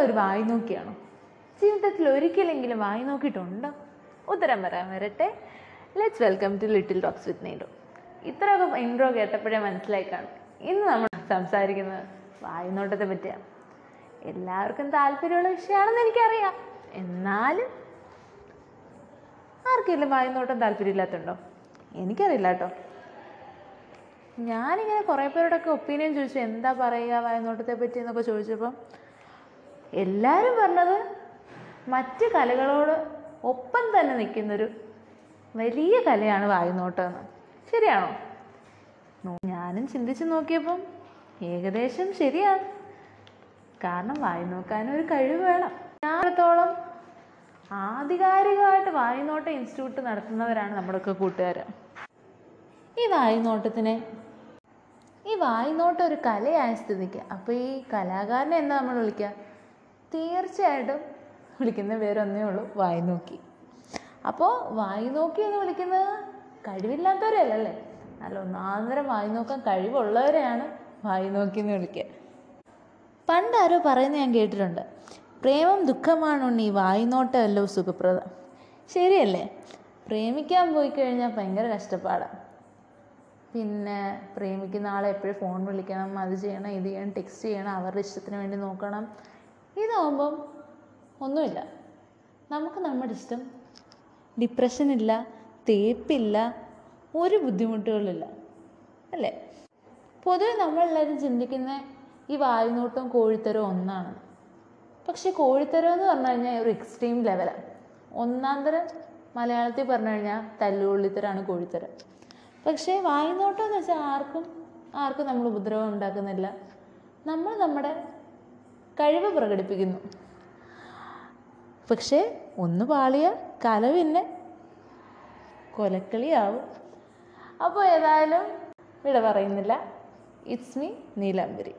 നിങ്ങളൊരു വായി നോക്കിയാണോ? ജീവിതത്തിൽ ഒരിക്കലെങ്കിലും വായി നോക്കിയിട്ടുണ്ടോ? ഉത്തരം പറയാൻ വരട്ടെ. Let's welcome to little talks with നെയ്ഡോ ഇത്രയൊക്കെ ഇൻട്രോ കേട്ടപ്പോഴേ മനസ്സിലായി കാണും. ഇന്ന് നമ്മൾ സംസാരിക്കുന്നത് വായുനോട്ടത്തെ പറ്റിയാണ്. എല്ലാവർക്കും താല്പര്യമുള്ള വിഷയമാണെന്ന് എനിക്കറിയാം. എന്നാലും ആർക്കെങ്കിലും വായുനോട്ടം താല്പര്യമില്ലാത്തുണ്ടോ എനിക്കറിയില്ല കേട്ടോ ഞാനിങ്ങനെ കുറേ പേരോടൊക്കെ ഒപ്പീനിയൻ ചോദിച്ചു എന്താ പറയുക വായുനോട്ടത്തെ പറ്റി? എന്നൊക്കെ ചോദിച്ചപ്പം എല്ലാവരും പറഞ്ഞത് മറ്റ് കലകളോട് ഒപ്പം തന്നെ നിൽക്കുന്നൊരു വലിയ കലയാണ് വായുനോട്ടം ശരിയാണോ? ഞാനും ചിന്തിച്ചു നോക്കിയപ്പം ഏകദേശം ശരിയാണ്. കാരണം വായി നോക്കാനും ഒരു കഴിവ് വേണം. ഞാനത്തോളം ആധികാരികമായിട്ട് വായുനോട്ട ഇൻസ്റ്റിറ്റ്യൂട്ട് നടത്തുന്നവരാണ് നമ്മുടെയൊക്കെ കൂട്ടുകാർ ഈ വായുനോട്ടത്തിനെ ഈ വായുനോട്ടം ഒരു കലയായ സ്ഥിതിക്ക് അപ്പോൾ ഈ കലാകാരനെ എന്താ നമ്മൾ വിളിക്കുക? തീർച്ചയായിട്ടും വിളിക്കുന്ന പേരൊന്നേ ഉള്ളൂ. വായുനോക്കി അപ്പോൾ വായുനോക്കി എന്ന് വിളിക്കുന്നത് കഴിവില്ലാത്തവരല്ലേ അല്ല ഒന്നാന്തരം വായി നോക്കാൻ കഴിവുള്ളവരെയാണ് വായി നോക്കി എന്ന് വിളിക്കുക. പണ്ട് ആരോ പറയുന്നത് ഞാൻ കേട്ടിട്ടുണ്ട്. പ്രേമം ദുഃഖമാണുണ്ണി വായുനോട്ടമല്ലോ സുഖപ്രദം. ശരിയല്ലേ? പ്രേമിക്കാൻ പോയി കഴിഞ്ഞാൽ ഭയങ്കര കഷ്ടപ്പാടാണ് പിന്നെ പ്രേമിക്കുന്ന ആളെ എപ്പോഴും ഫോൺ വിളിക്കണം അത് ചെയ്യണം ഇത് ചെയ്യണം ടെക്സ്റ്റ് ചെയ്യണം അവരുടെ ഇഷ്ടത്തിന് വേണ്ടി നോക്കണം. ഇതാവുമ്പം ഒന്നുമില്ല. നമുക്ക് നമ്മുടെ ഇഷ്ടം ഡിപ്രഷൻ ഇല്ല തേപ്പില്ല ഒരു ബുദ്ധിമുട്ടുകളില്ല. അല്ലേ? പൊതുവെ നമ്മളെല്ലാവരും ചിന്തിക്കുന്ന ഈ വായുനോട്ടവും കോഴിത്തരവും ഒന്നാണ്. പക്ഷെ കോഴിത്തരം എന്ന് പറഞ്ഞു കഴിഞ്ഞാൽ ഒരു എക്സ്ട്രീം ലെവലാണ് ഒന്നാം തരം മലയാളത്തിൽ പറഞ്ഞു കഴിഞ്ഞാൽ തല്ലുകൊള്ളിത്തരാണ് കോഴിത്തരം. പക്ഷേ വായുനോട്ടം എന്ന് വെച്ചാൽ ആർക്കും ആർക്കും നമ്മൾ ഉപദ്രവം ഉണ്ടാക്കുന്നില്ല. നമ്മൾ നമ്മുടെ കഴിവ് പ്രകടിപ്പിക്കുന്നു. പക്ഷേ ഒന്ന് പാളിയ കല പിന്നെ കൊലക്കളിയാവും. അപ്പോൾ ഏതായാലും ഇവിടെ പറയുന്നില്ല. It's me Neelambari